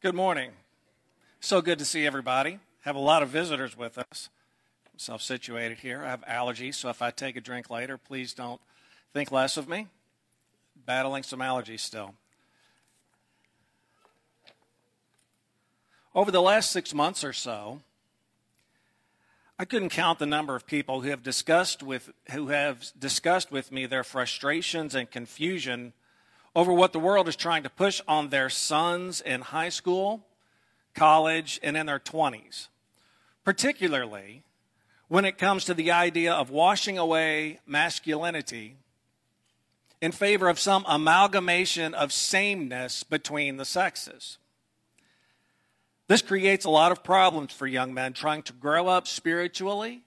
Good morning. So good to see everybody. Have a lot of visitors with us. I'm self situated here. I have allergies, so if I take a drink later, please don't think less of me. Battling some allergies still. Over the last six months or so, I couldn't count the number of people who have discussed with who have discussed with me their frustrations and confusion over what the world is trying to push on their sons in high school, college, and in their 20s. Particularly when it comes to the idea of washing away masculinity in favor of some amalgamation of sameness between the sexes. This creates a lot of problems for young men trying to grow up spiritually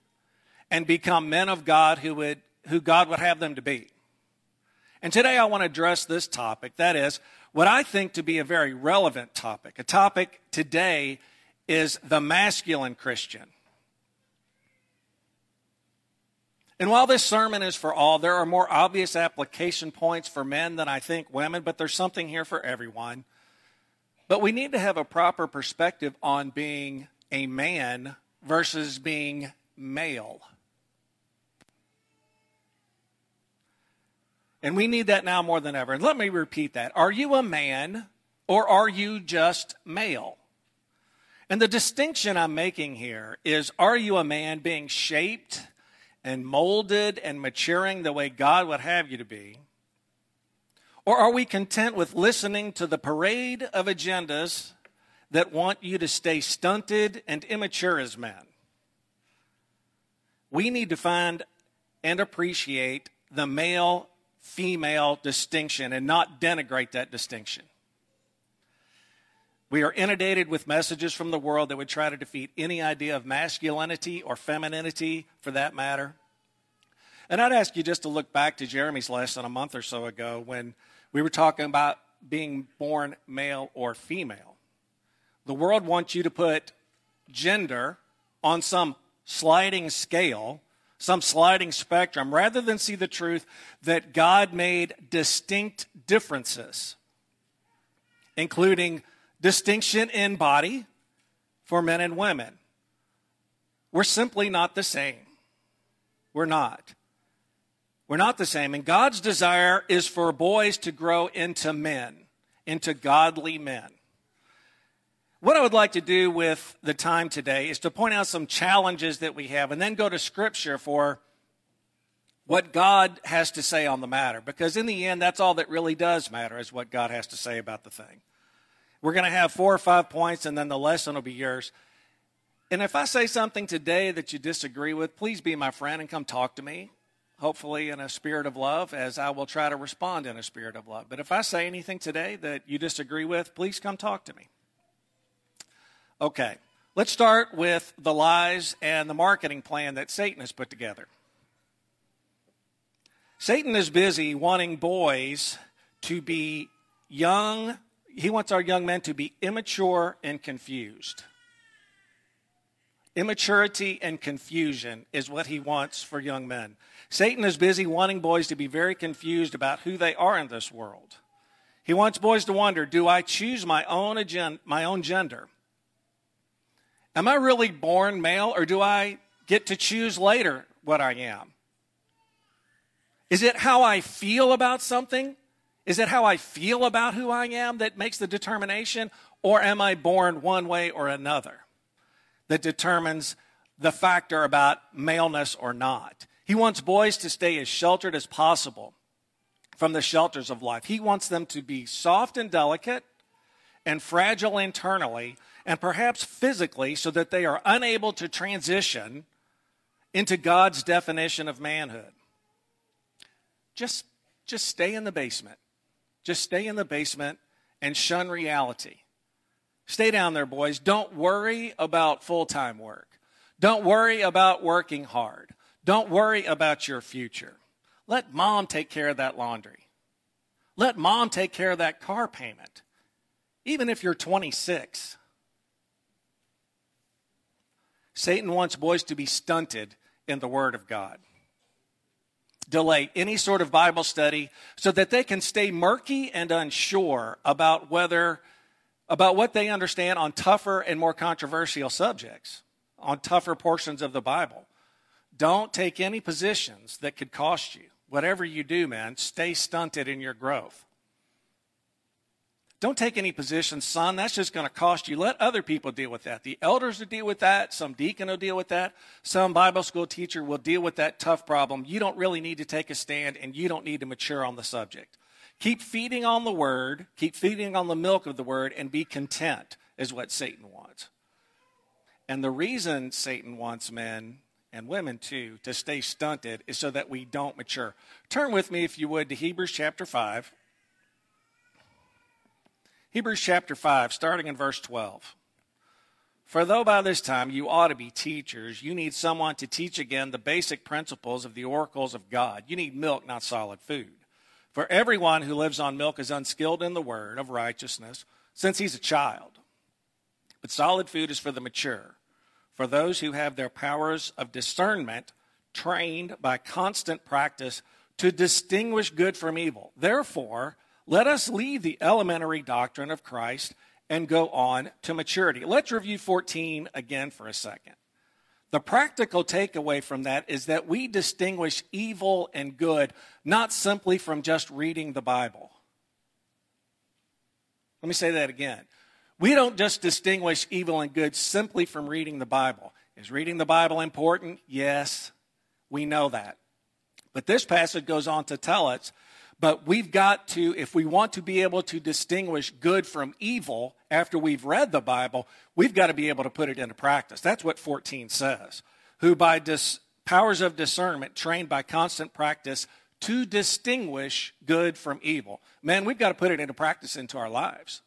and become men of God who, would, who God would have them to be. And today I want to address this topic. That is, what I think to be a very relevant topic. A topic today is the masculine Christian. And while this sermon is for all, there are more obvious application points for men than I think women, but there's something here for everyone. But we need to have a proper perspective on being a man versus being male. And we need that now more than ever. And let me repeat that. Are you a man or are you just male? And the distinction I'm making here is are you a man being shaped and molded and maturing the way God would have you to be? Or are we content with listening to the parade of agendas that want you to stay stunted and immature as men? We need to find and appreciate the male female distinction and not denigrate that distinction. We are inundated with messages from the world that would try to defeat any idea of masculinity or femininity for that matter. And I'd ask you just to look back to Jeremy's lesson a month or so ago when we were talking about being born male or female. The world wants you to put gender on some sliding scale some sliding spectrum, rather than see the truth that God made distinct differences, including distinction in body for men and women. We're simply not the same. We're not. We're not the same. And God's desire is for boys to grow into men, into godly men. What I would like to do with the time today is to point out some challenges that we have and then go to Scripture for what God has to say on the matter. Because in the end, that's all that really does matter is what God has to say about the thing. We're going to have four or five points and then the lesson will be yours. And if I say something today that you disagree with, please be my friend and come talk to me, hopefully in a spirit of love, as I will try to respond in a spirit of love. But if I say anything today that you disagree with, please come talk to me. Okay, let's start with the lies and the marketing plan that Satan has put together. Satan is busy wanting boys to be young. He wants our young men to be immature and confused. Immaturity and confusion is what he wants for young men. Satan is busy wanting boys to be very confused about who they are in this world. He wants boys to wonder do I choose my own, agenda, my own gender? Am I really born male or do I get to choose later what I am? Is it how I feel about something? Is it how I feel about who I am that makes the determination? Or am I born one way or another that determines the factor about maleness or not? He wants boys to stay as sheltered as possible from the shelters of life. He wants them to be soft and delicate and fragile internally and perhaps physically so that they are unable to transition into God's definition of manhood. Just, just stay in the basement. Just stay in the basement and shun reality. Stay down there, boys. Don't worry about full time work. Don't worry about working hard. Don't worry about your future. Let mom take care of that laundry. Let mom take care of that car payment. Even if you're 26, Satan wants boys to be stunted in the Word of God. Delay any sort of Bible study so that they can stay murky and unsure about whether about what they understand on tougher and more controversial subjects, on tougher portions of the Bible. Don't take any positions that could cost you. Whatever you do, man, stay stunted in your growth. Don't take any positions, son. That's just going to cost you. Let other people deal with that. The elders will deal with that. Some deacon will deal with that. Some Bible school teacher will deal with that tough problem. You don't really need to take a stand and you don't need to mature on the subject. Keep feeding on the word, keep feeding on the milk of the word, and be content, is what Satan wants. And the reason Satan wants men and women too to stay stunted is so that we don't mature. Turn with me, if you would, to Hebrews chapter 5. Hebrews chapter 5, starting in verse 12. For though by this time you ought to be teachers, you need someone to teach again the basic principles of the oracles of God. You need milk, not solid food. For everyone who lives on milk is unskilled in the word of righteousness, since he's a child. But solid food is for the mature, for those who have their powers of discernment trained by constant practice to distinguish good from evil. Therefore, let us leave the elementary doctrine of Christ and go on to maturity. Let's review 14 again for a second. The practical takeaway from that is that we distinguish evil and good not simply from just reading the Bible. Let me say that again. We don't just distinguish evil and good simply from reading the Bible. Is reading the Bible important? Yes, we know that. But this passage goes on to tell us but we've got to, if we want to be able to distinguish good from evil after we've read the Bible, we've got to be able to put it into practice. That's what 14 says. Who by dis- powers of discernment, trained by constant practice to distinguish good from evil. Man, we've got to put it into practice into our lives.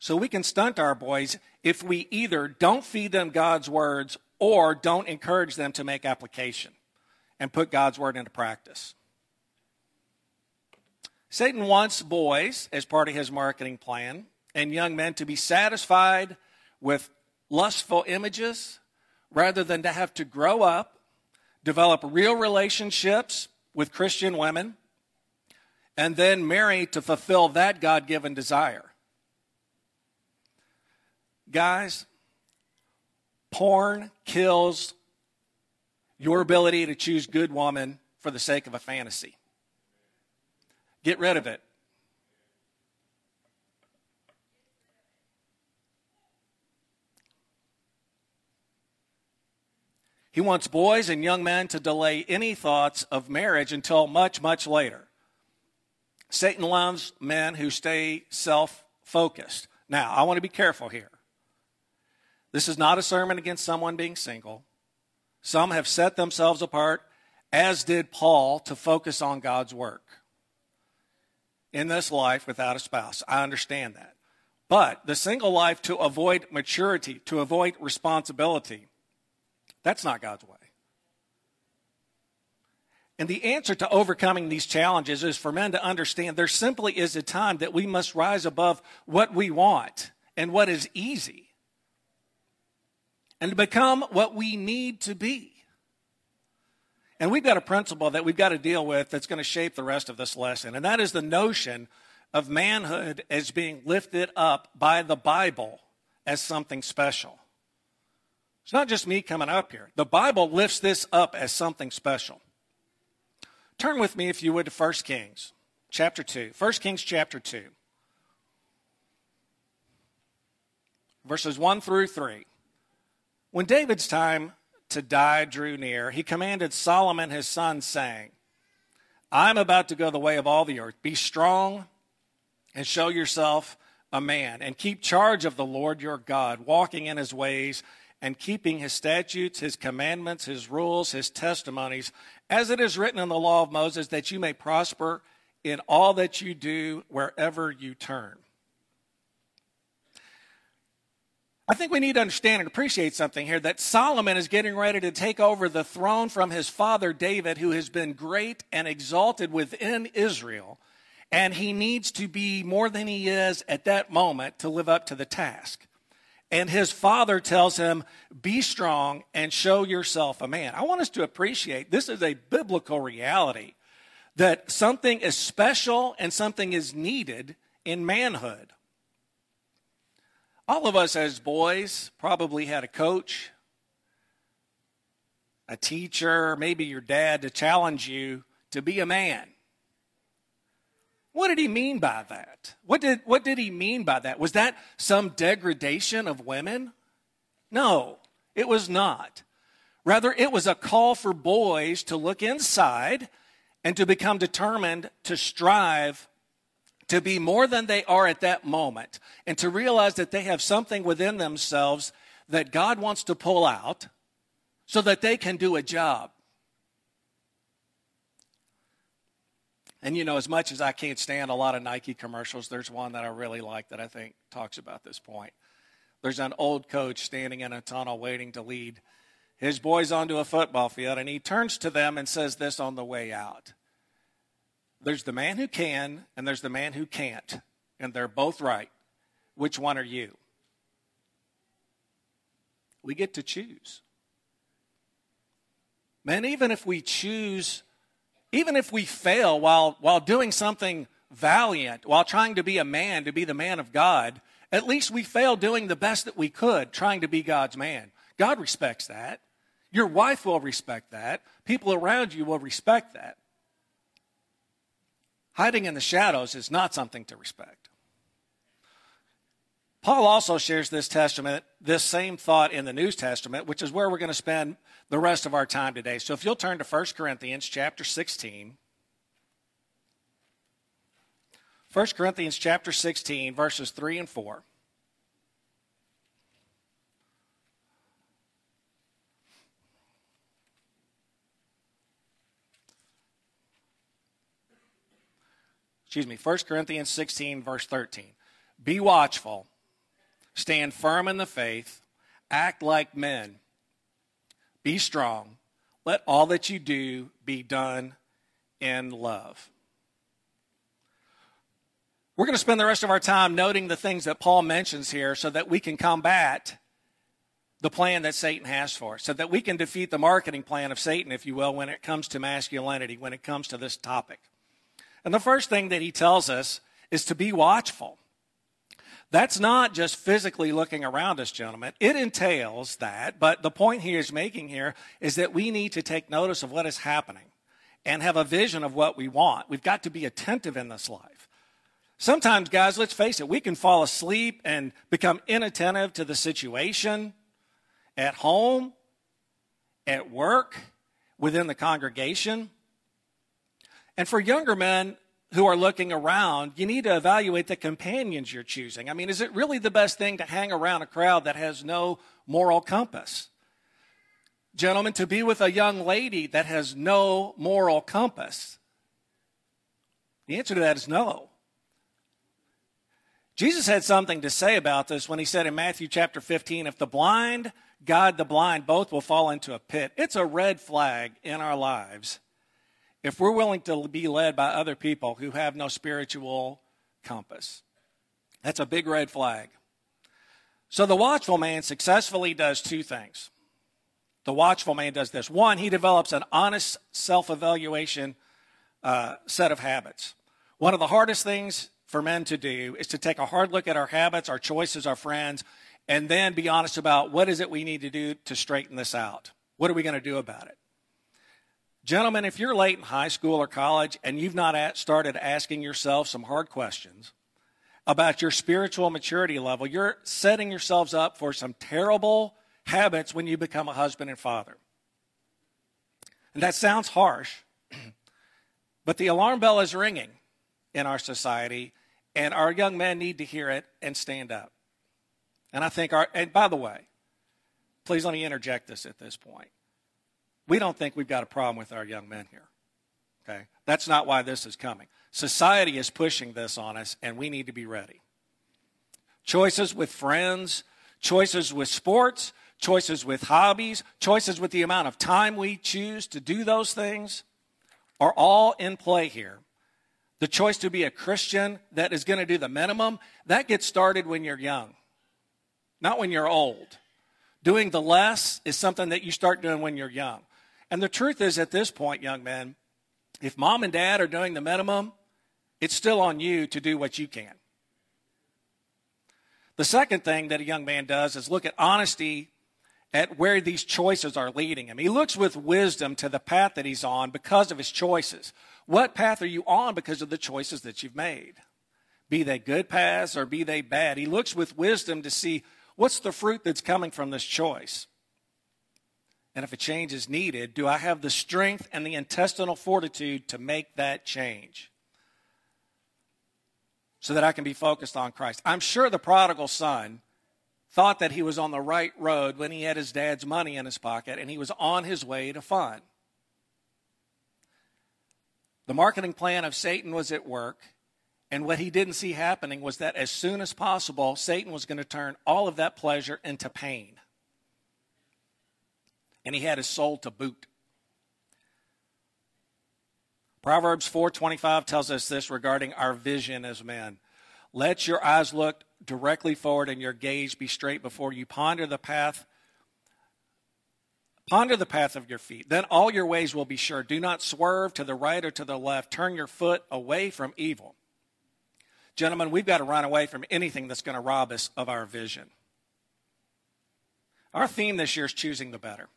So we can stunt our boys if we either don't feed them God's words or don't encourage them to make application and put God's word into practice. Satan wants boys, as part of his marketing plan, and young men to be satisfied with lustful images rather than to have to grow up, develop real relationships with Christian women, and then marry to fulfill that God given desire. Guys, porn kills your ability to choose good woman for the sake of a fantasy. Get rid of it. He wants boys and young men to delay any thoughts of marriage until much, much later. Satan loves men who stay self focused. Now, I want to be careful here. This is not a sermon against someone being single. Some have set themselves apart, as did Paul, to focus on God's work in this life without a spouse. I understand that. But the single life to avoid maturity, to avoid responsibility, that's not God's way. And the answer to overcoming these challenges is for men to understand there simply is a time that we must rise above what we want and what is easy and to become what we need to be. And we've got a principle that we've got to deal with that's going to shape the rest of this lesson, and that is the notion of manhood as being lifted up by the Bible as something special. It's not just me coming up here. The Bible lifts this up as something special. Turn with me, if you would, to 1 Kings chapter 2. 1 Kings chapter 2. Verses 1 through 3. When David's time to die drew near, he commanded Solomon his son, saying, I'm about to go the way of all the earth. Be strong and show yourself a man, and keep charge of the Lord your God, walking in his ways and keeping his statutes, his commandments, his rules, his testimonies, as it is written in the law of Moses, that you may prosper in all that you do wherever you turn. I think we need to understand and appreciate something here that Solomon is getting ready to take over the throne from his father David, who has been great and exalted within Israel. And he needs to be more than he is at that moment to live up to the task. And his father tells him, Be strong and show yourself a man. I want us to appreciate this is a biblical reality that something is special and something is needed in manhood. All of us as boys probably had a coach, a teacher, maybe your dad to challenge you to be a man. What did he mean by that? What did, what did he mean by that? Was that some degradation of women? No, it was not. Rather, it was a call for boys to look inside and to become determined to strive to be more than they are at that moment and to realize that they have something within themselves that God wants to pull out so that they can do a job. And you know, as much as I can't stand a lot of Nike commercials, there's one that I really like that I think talks about this point. There's an old coach standing in a tunnel waiting to lead his boys onto a football field, and he turns to them and says this on the way out There's the man who can, and there's the man who can't, and they're both right. Which one are you? We get to choose. Man, even if we choose, even if we fail while, while doing something valiant, while trying to be a man, to be the man of God, at least we failed doing the best that we could, trying to be God's man. God respects that. Your wife will respect that. People around you will respect that. Hiding in the shadows is not something to respect. Paul also shares this testament, this same thought in the New Testament, which is where we're going to spend the rest of our time today. So if you'll turn to 1 Corinthians chapter 16. 1 Corinthians chapter 16 verses 3 and 4. Excuse me, 1 Corinthians 16, verse 13. Be watchful, stand firm in the faith, act like men, be strong, let all that you do be done in love. We're going to spend the rest of our time noting the things that Paul mentions here so that we can combat the plan that Satan has for us, so that we can defeat the marketing plan of Satan, if you will, when it comes to masculinity, when it comes to this topic. And the first thing that he tells us is to be watchful. That's not just physically looking around us, gentlemen. It entails that, but the point he is making here is that we need to take notice of what is happening and have a vision of what we want. We've got to be attentive in this life. Sometimes, guys, let's face it, we can fall asleep and become inattentive to the situation at home, at work, within the congregation. And for younger men who are looking around, you need to evaluate the companions you're choosing. I mean, is it really the best thing to hang around a crowd that has no moral compass? Gentlemen, to be with a young lady that has no moral compass? The answer to that is no. Jesus had something to say about this when he said in Matthew chapter 15 if the blind guide the blind, both will fall into a pit. It's a red flag in our lives if we're willing to be led by other people who have no spiritual compass. That's a big red flag. So the watchful man successfully does two things. The watchful man does this. One, he develops an honest self evaluation uh, set of habits. One of the hardest things for men to do is to take a hard look at our habits, our choices, our friends, and then be honest about what is it we need to do to straighten this out. What are we going to do about it? Gentlemen, if you're late in high school or college and you've not started asking yourself some hard questions about your spiritual maturity level, you're setting yourselves up for some terrible habits when you become a husband and father. And that sounds harsh, but the alarm bell is ringing in our society, and our young men need to hear it and stand up. And I think our, and by the way, please let me interject this at this point we don't think we've got a problem with our young men here. Okay? That's not why this is coming. Society is pushing this on us, and we need to be ready. Choices with friends, choices with sports, choices with hobbies, choices with the amount of time we choose to do those things are all in play here. The choice to be a Christian that is going to do the minimum, that gets started when you're young, not when you're old. Doing the less is something that you start doing when you're young. And the truth is, at this point, young men, If mom and dad are doing the minimum, it's still on you to do what you can. The second thing that a young man does is look at honesty at where these choices are leading him. He looks with wisdom to the path that he's on because of his choices. What path are you on because of the choices that you've made? Be they good paths or be they bad. He looks with wisdom to see what's the fruit that's coming from this choice. And if a change is needed, do I have the strength and the intestinal fortitude to make that change? So that I can be focused on Christ. I'm sure the prodigal son thought that he was on the right road when he had his dad's money in his pocket and he was on his way to fun. The marketing plan of Satan was at work, and what he didn't see happening was that as soon as possible, Satan was going to turn all of that pleasure into pain. And he had his soul to boot. Proverbs 4:25 tells us this regarding our vision as men. Let your eyes look directly forward and your gaze be straight before you. Ponder the path. Ponder the path of your feet. Then all your ways will be sure. Do not swerve to the right or to the left. Turn your foot away from evil. Gentlemen, we've got to run away from anything that's going to rob us of our vision. Our theme this year is choosing the better.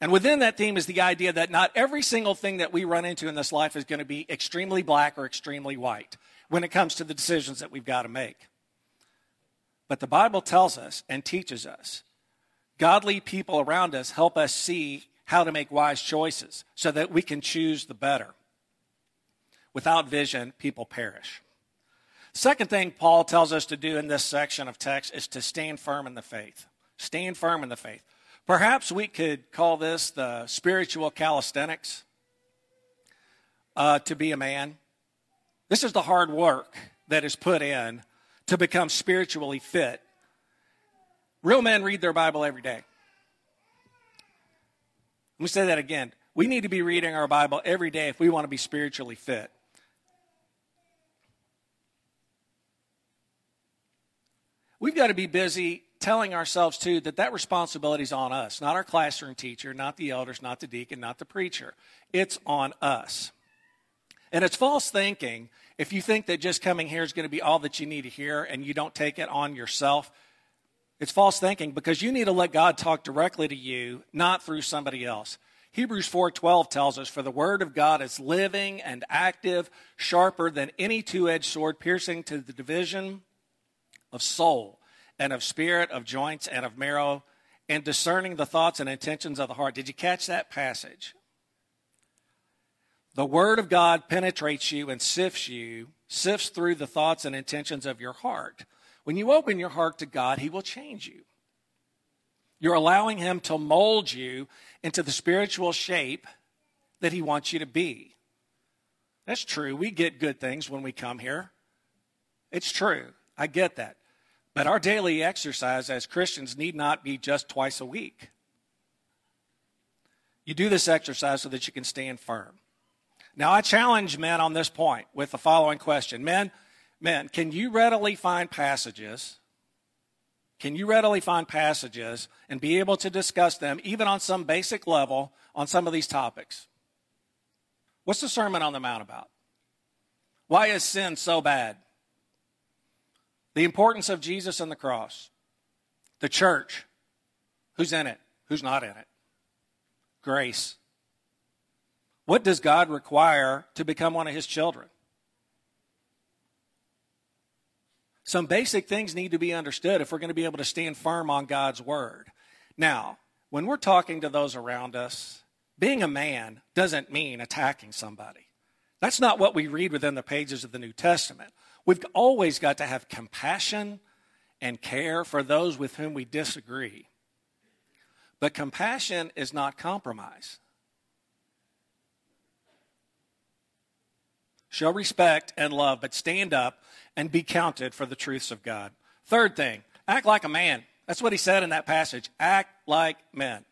And within that theme is the idea that not every single thing that we run into in this life is going to be extremely black or extremely white when it comes to the decisions that we've got to make. But the Bible tells us and teaches us godly people around us help us see how to make wise choices so that we can choose the better. Without vision, people perish. Second thing Paul tells us to do in this section of text is to stand firm in the faith. Stand firm in the faith. Perhaps we could call this the spiritual calisthenics uh, to be a man. This is the hard work that is put in to become spiritually fit. Real men read their Bible every day. Let me say that again. We need to be reading our Bible every day if we want to be spiritually fit. We've got to be busy telling ourselves, too, that that responsibility is on us, not our classroom teacher, not the elders, not the deacon, not the preacher. It's on us. And it's false thinking if you think that just coming here is going to be all that you need to hear and you don't take it on yourself. It's false thinking because you need to let God talk directly to you, not through somebody else. Hebrews 4:12 tells us for the word of God is living and active, sharper than any two-edged sword piercing to the division of soul and of spirit, of joints and of marrow, and discerning the thoughts and intentions of the heart. Did you catch that passage? The Word of God penetrates you and sifts you, sifts through the thoughts and intentions of your heart. When you open your heart to God, He will change you. You're allowing Him to mold you into the spiritual shape that He wants you to be. That's true. We get good things when we come here. It's true. I get that. But our daily exercise as Christians need not be just twice a week. You do this exercise so that you can stand firm. Now, I challenge men on this point with the following question Men, men, can you readily find passages? Can you readily find passages and be able to discuss them, even on some basic level, on some of these topics? What's the Sermon on the Mount about? Why is sin so bad? The importance of Jesus and the cross. The church. Who's in it? Who's not in it? Grace. What does God require to become one of his children? Some basic things need to be understood if we're going to be able to stand firm on God's word. Now, when we're talking to those around us, being a man doesn't mean attacking somebody. That's not what we read within the pages of the New Testament. We've always got to have compassion and care for those with whom we disagree. But compassion is not compromise. Show respect and love, but stand up and be counted for the truths of God. Third thing, act like a man. That's what he said in that passage. Act like men.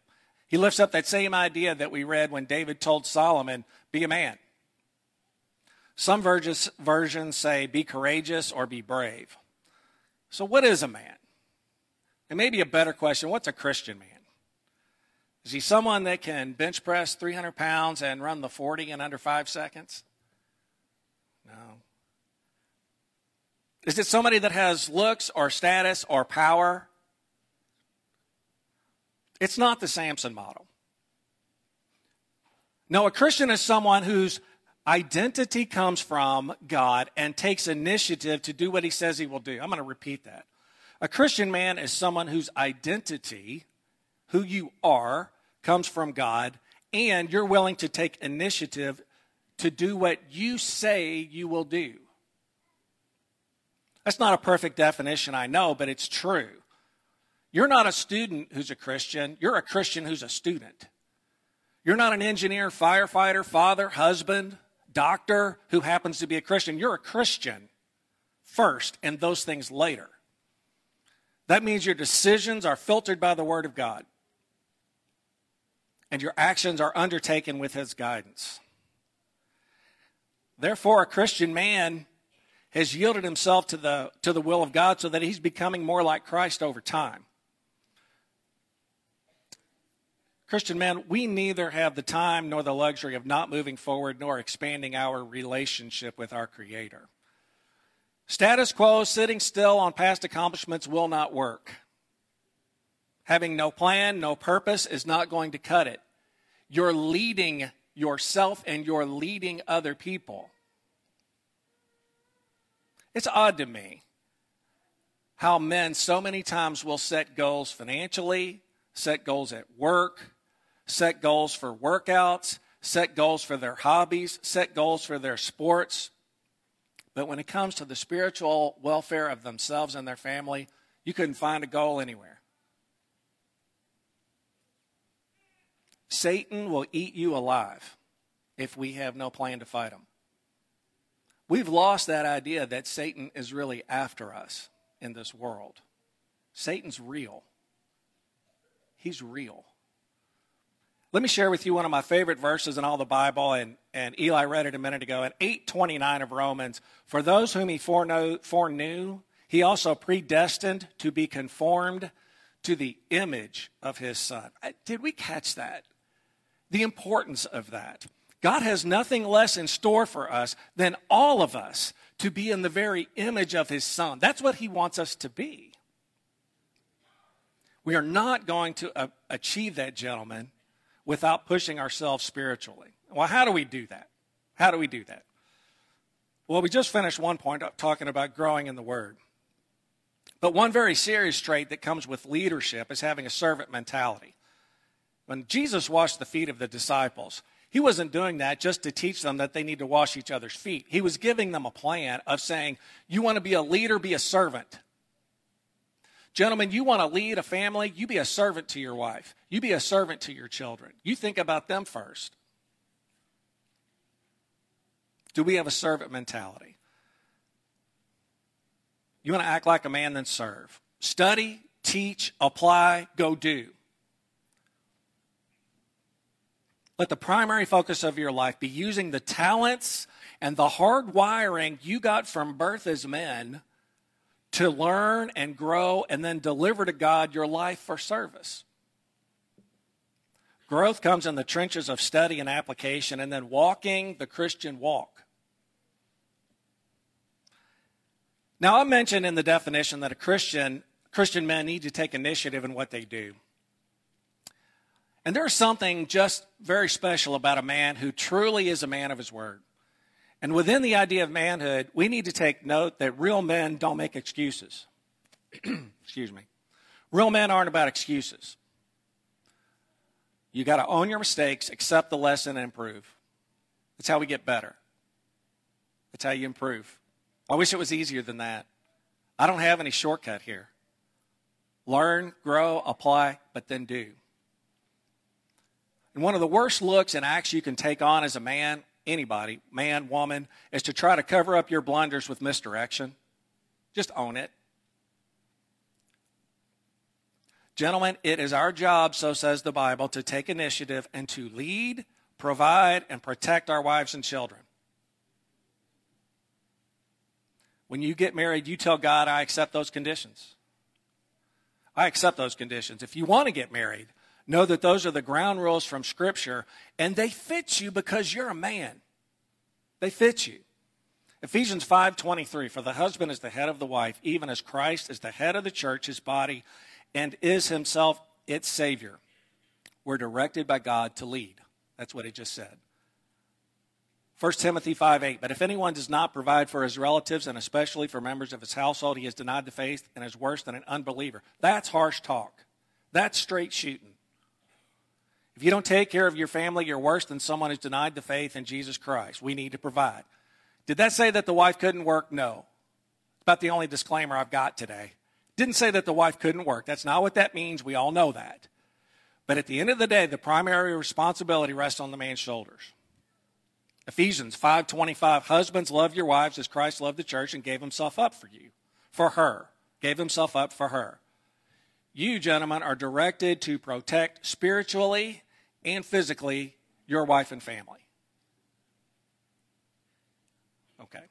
He lifts up that same idea that we read when David told Solomon, be a man. Some versions say be courageous or be brave. So, what is a man? And maybe a better question what's a Christian man? Is he someone that can bench press 300 pounds and run the 40 in under five seconds? No. Is it somebody that has looks or status or power? It's not the Samson model. No, a Christian is someone whose identity comes from God and takes initiative to do what he says he will do. I'm going to repeat that. A Christian man is someone whose identity, who you are, comes from God, and you're willing to take initiative to do what you say you will do. That's not a perfect definition, I know, but it's true. You're not a student who's a Christian, you're a Christian who's a student. You're not an engineer, firefighter, father, husband, doctor who happens to be a Christian. You're a Christian first and those things later. That means your decisions are filtered by the Word of God and your actions are undertaken with His guidance. Therefore, a Christian man has yielded himself to the, to the will of God so that he's becoming more like Christ over time. Christian man, we neither have the time nor the luxury of not moving forward nor expanding our relationship with our Creator. Status quo, sitting still on past accomplishments will not work. Having no plan, no purpose is not going to cut it. You're leading yourself and you're leading other people. It's odd to me how men so many times will set goals financially, set goals at work, set goals for workouts, set goals for their hobbies, set goals for their sports. But when it comes to the spiritual welfare of themselves and their family, you couldn't find a goal anywhere. Satan will eat you alive if we have no plan to fight him. We've lost that idea that Satan is really after us in this world. Satan's real. He's real. Let me share with you one of my favorite verses in all the Bible, and, and Eli read it a minute ago. In 829 of Romans, for those whom he foreknow, foreknew, he also predestined to be conformed to the image of his son. Did we catch that? The importance of that. God has nothing less in store for us than all of us to be in the very image of his son. That's what he wants us to be. We are not going to uh, achieve that, gentlemen, without pushing ourselves spiritually. Well, how do we do that? How do we do that? Well, we just finished one point talking about growing in the Word. But one very serious trait that comes with leadership is having a servant mentality. When Jesus washed the feet of the disciples, he wasn't doing that just to teach them that they need to wash each other's feet. He was giving them a plan of saying, You want to be a leader, be a servant. Gentlemen, you want to lead a family, you be a servant to your wife. You be a servant to your children. You think about them first. Do we have a servant mentality? You want to act like a man, then serve. Study, teach, apply, go do. Let the primary focus of your life be using the talents and the hard wiring you got from birth as men to learn and grow and then deliver to God your life for service. Growth comes in the trenches of study and application and then walking the Christian walk. Now, I mentioned in the definition that a Christian, Christian men need to take initiative in what they do. And there's something just very special about a man who truly is a man of his word. And within the idea of manhood, we need to take note that real men don't make excuses. Excuse me. Real men aren't about excuses. You got to own your mistakes, accept the lesson, and improve. That's how we get better. That's how you improve. I wish it was easier than that. I don't have any shortcut here. Learn, grow, apply, but then do. And one of the worst looks and acts you can take on as a man anybody, man, woman, is to try to cover up your blunders with misdirection. Just own it. Gentlemen, it is our job, so says the Bible, to take initiative and to lead, provide, and protect our wives and children. When you get married, you tell God, I accept those conditions. I accept those conditions. If you want to get married, Know that those are the ground rules from Scripture, and they fit you because you're a man. They fit you. Ephesians 5:23 For the husband is the head of the wife, even as Christ is the head of the church, his body, and is himself its savior. We're directed by God to lead. That's what it just said. 1 Timothy 5 8. But if anyone does not provide for his relatives and especially for members of his household, he has denied the faith and is worse than an unbeliever. That's harsh talk. That's straight shooting. If you don't take care of your family, you're worse than someone who's denied the faith in Jesus Christ. We need to provide. Did that say that the wife couldn't work? No. It's about the only disclaimer I've got today. Didn't say that the wife couldn't work. That's not what that means. We all know that. But at the end of the day, the primary responsibility rests on the man's shoulders. Ephesians 5:25 Husbands love your wives as Christ loved the church and gave himself up for you for her gave himself up for her You gentlemen are directed to protect spiritually and physically your wife and family Okay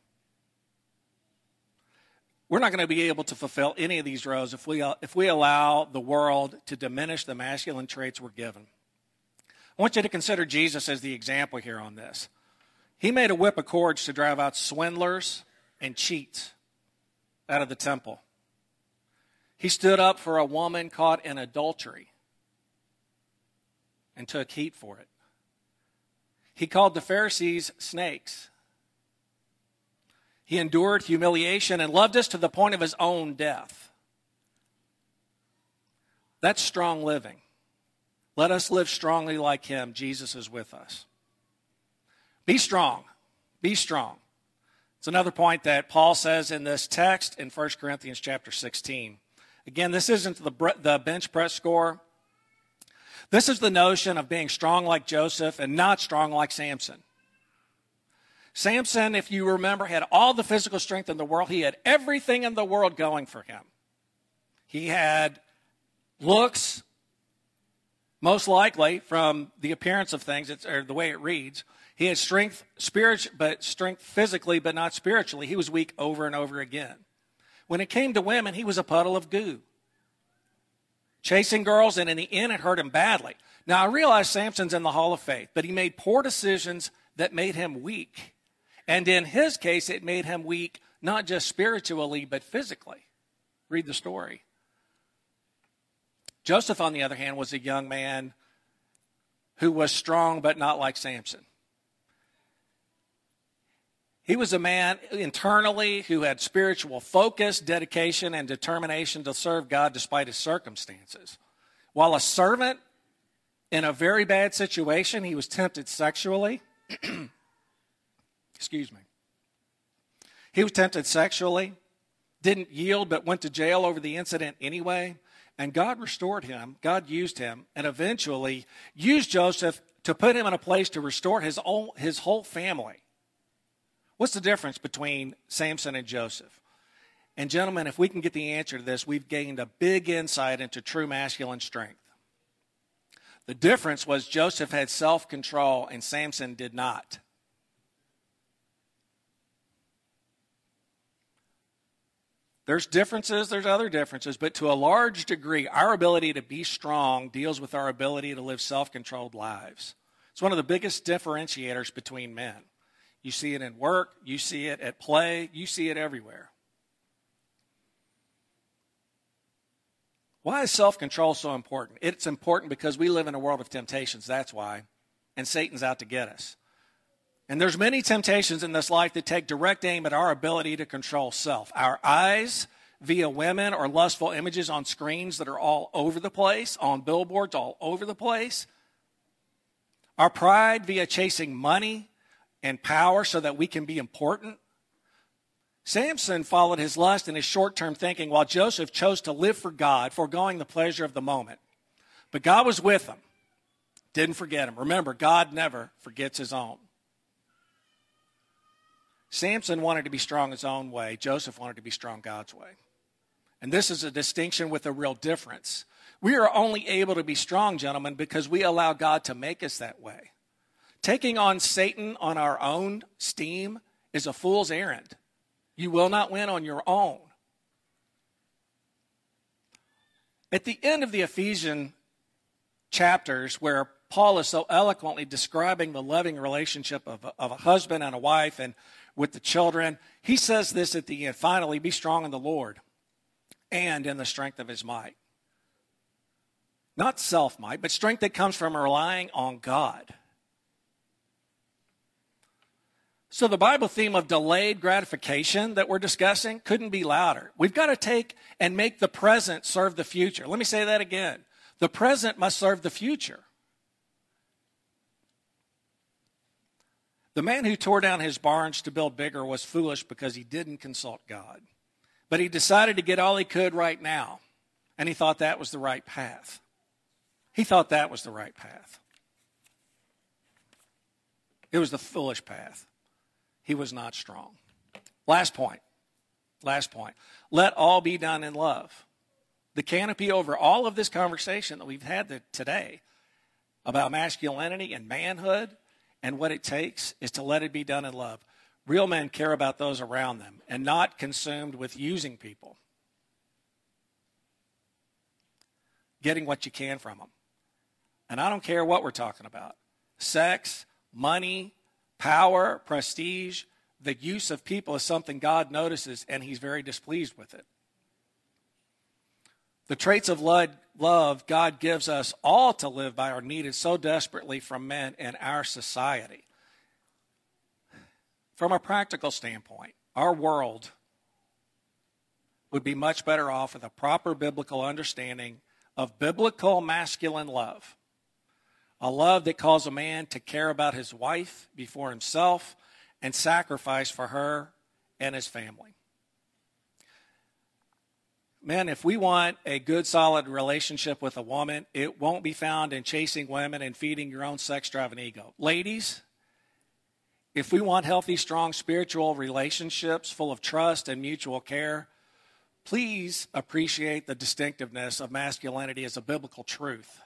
we're not going to be able to fulfill any of these roles if we, if we allow the world to diminish the masculine traits we're given. I want you to consider Jesus as the example here on this. He made a whip of cords to drive out swindlers and cheats out of the temple. He stood up for a woman caught in adultery and took heat for it. He called the Pharisees snakes. He endured humiliation and loved us to the point of his own death. That's strong living. Let us live strongly like him. Jesus is with us. Be strong. Be strong. It's another point that Paul says in this text in 1 Corinthians chapter 16. Again, this isn't the, the bench press score. This is the notion of being strong like Joseph and not strong like Samson. Samson, if you remember, had all the physical strength in the world. He had everything in the world going for him. He had looks, most likely from the appearance of things, or the way it reads. He had strength, spirit, but strength physically, but not spiritually. He was weak over and over again. When it came to women, he was a puddle of goo. Chasing girls, and in the end, it hurt him badly. Now, I realize Samson's in the Hall of Faith, but he made poor decisions that made him weak. And in his case, it made him weak, not just spiritually, but physically. Read the story. Joseph, on the other hand, was a young man who was strong, but not like Samson. He was a man internally who had spiritual focus, dedication, and determination to serve God despite his circumstances. While a servant in a very bad situation, he was tempted sexually. Excuse me. He was tempted sexually, didn't yield, but went to jail over the incident anyway. And God restored him. God used him and eventually used Joseph to put him in a place to restore his, own, his whole family. What's the difference between Samson and Joseph? And, gentlemen, if we can get the answer to this, we've gained a big insight into true masculine strength. The difference was Joseph had self control and Samson did not. There's differences, there's other differences, but to a large degree, our ability to be strong deals with our ability to live self controlled lives. It's one of the biggest differentiators between men. You see it in work, you see it at play, you see it everywhere. Why is self control so important? It's important because we live in a world of temptations, that's why. And Satan's out to get us. And there's many temptations in this life that take direct aim at our ability to control self. Our eyes via women or lustful images on screens that are all over the place, on billboards all over the place. Our pride via chasing money, and power so that we can be important. Samson followed his lust and his short term thinking, while Joseph chose to live for God, foregoing the pleasure of the moment. But God was with him, didn't forget him. Remember, God never forgets his own. Samson wanted to be strong his own way, Joseph wanted to be strong God's way. And this is a distinction with a real difference. We are only able to be strong, gentlemen, because we allow God to make us that way. Taking on Satan on our own steam is a fool's errand. You will not win on your own. At the end of the Ephesian chapters where Paul is so eloquently describing the loving relationship of a, of a husband and a wife and with the children. He says this at the end finally, be strong in the Lord and in the strength of his might. Not self might, but strength that comes from relying on God. So, the Bible theme of delayed gratification that we're discussing couldn't be louder. We've got to take and make the present serve the future. Let me say that again. The present must serve the future. The man who tore down his barns to build bigger was foolish because he didn't consult God. But he decided to get all he could right now, and he thought that was the right path. He thought that was the right path. It was the foolish path. He was not strong. Last point. Last point. Let all be done in love. The canopy over all of this conversation that we've had today about masculinity and manhood and what it takes is to let it be done in love. Real men care about those around them and not consumed with using people, getting what you can from them. And I don't care what we're talking about sex, money, power, prestige. The use of people is something God notices, and He's very displeased with it. The traits of love God gives us all to live by are needed so desperately from men in our society. From a practical standpoint, our world would be much better off with a proper biblical understanding of biblical masculine love. A love that calls a man to care about his wife before himself and sacrifice for her and his family. Men, if we want a good, solid relationship with a woman, it won't be found in chasing women and feeding your own sex drive and ego. Ladies, if we want healthy, strong spiritual relationships full of trust and mutual care, please appreciate the distinctiveness of masculinity as a biblical truth.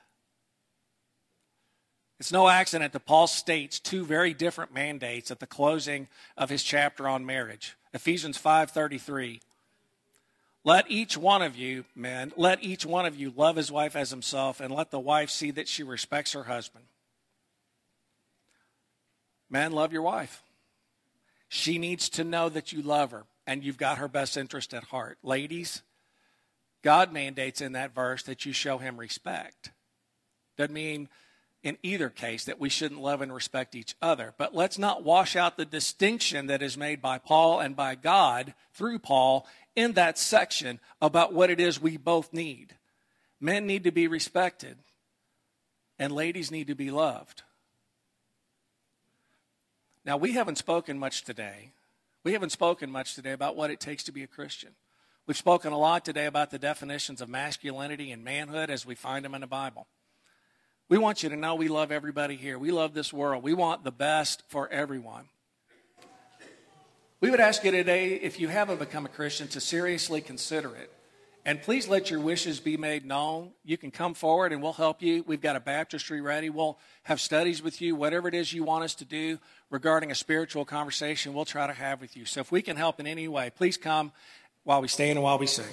It's no accident that Paul states two very different mandates at the closing of his chapter on marriage. Ephesians 5:33 let each one of you, men, let each one of you love his wife as himself, and let the wife see that she respects her husband. Men, love your wife. She needs to know that you love her and you've got her best interest at heart. Ladies, God mandates in that verse that you show him respect. Doesn't mean in either case that we shouldn't love and respect each other. But let's not wash out the distinction that is made by Paul and by God through Paul in that section about what it is we both need. Men need to be respected, and ladies need to be loved. Now, we haven't spoken much today. We haven't spoken much today about what it takes to be a Christian. We've spoken a lot today about the definitions of masculinity and manhood as we find them in the Bible. We want you to know we love everybody here. We love this world. We want the best for everyone. We would ask you today, if you haven't become a Christian, to seriously consider it. And please let your wishes be made known. You can come forward and we'll help you. We've got a baptistry ready. We'll have studies with you. Whatever it is you want us to do regarding a spiritual conversation, we'll try to have with you. So if we can help in any way, please come while we stand and while we sing.